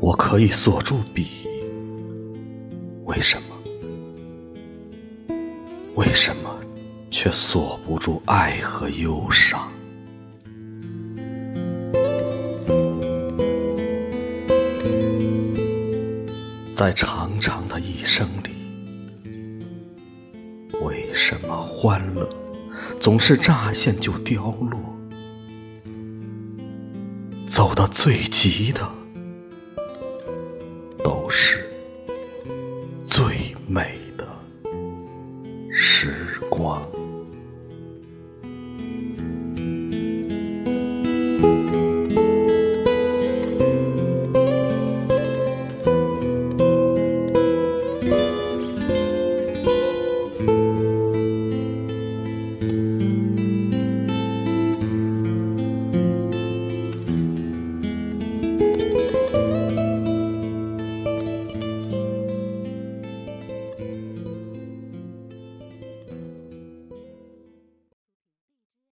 我可以锁住笔，为什么？为什么却锁不住爱和忧伤？在长长的一生里，为什么欢乐总是乍现就凋落？走得最急的。都是最美的时光。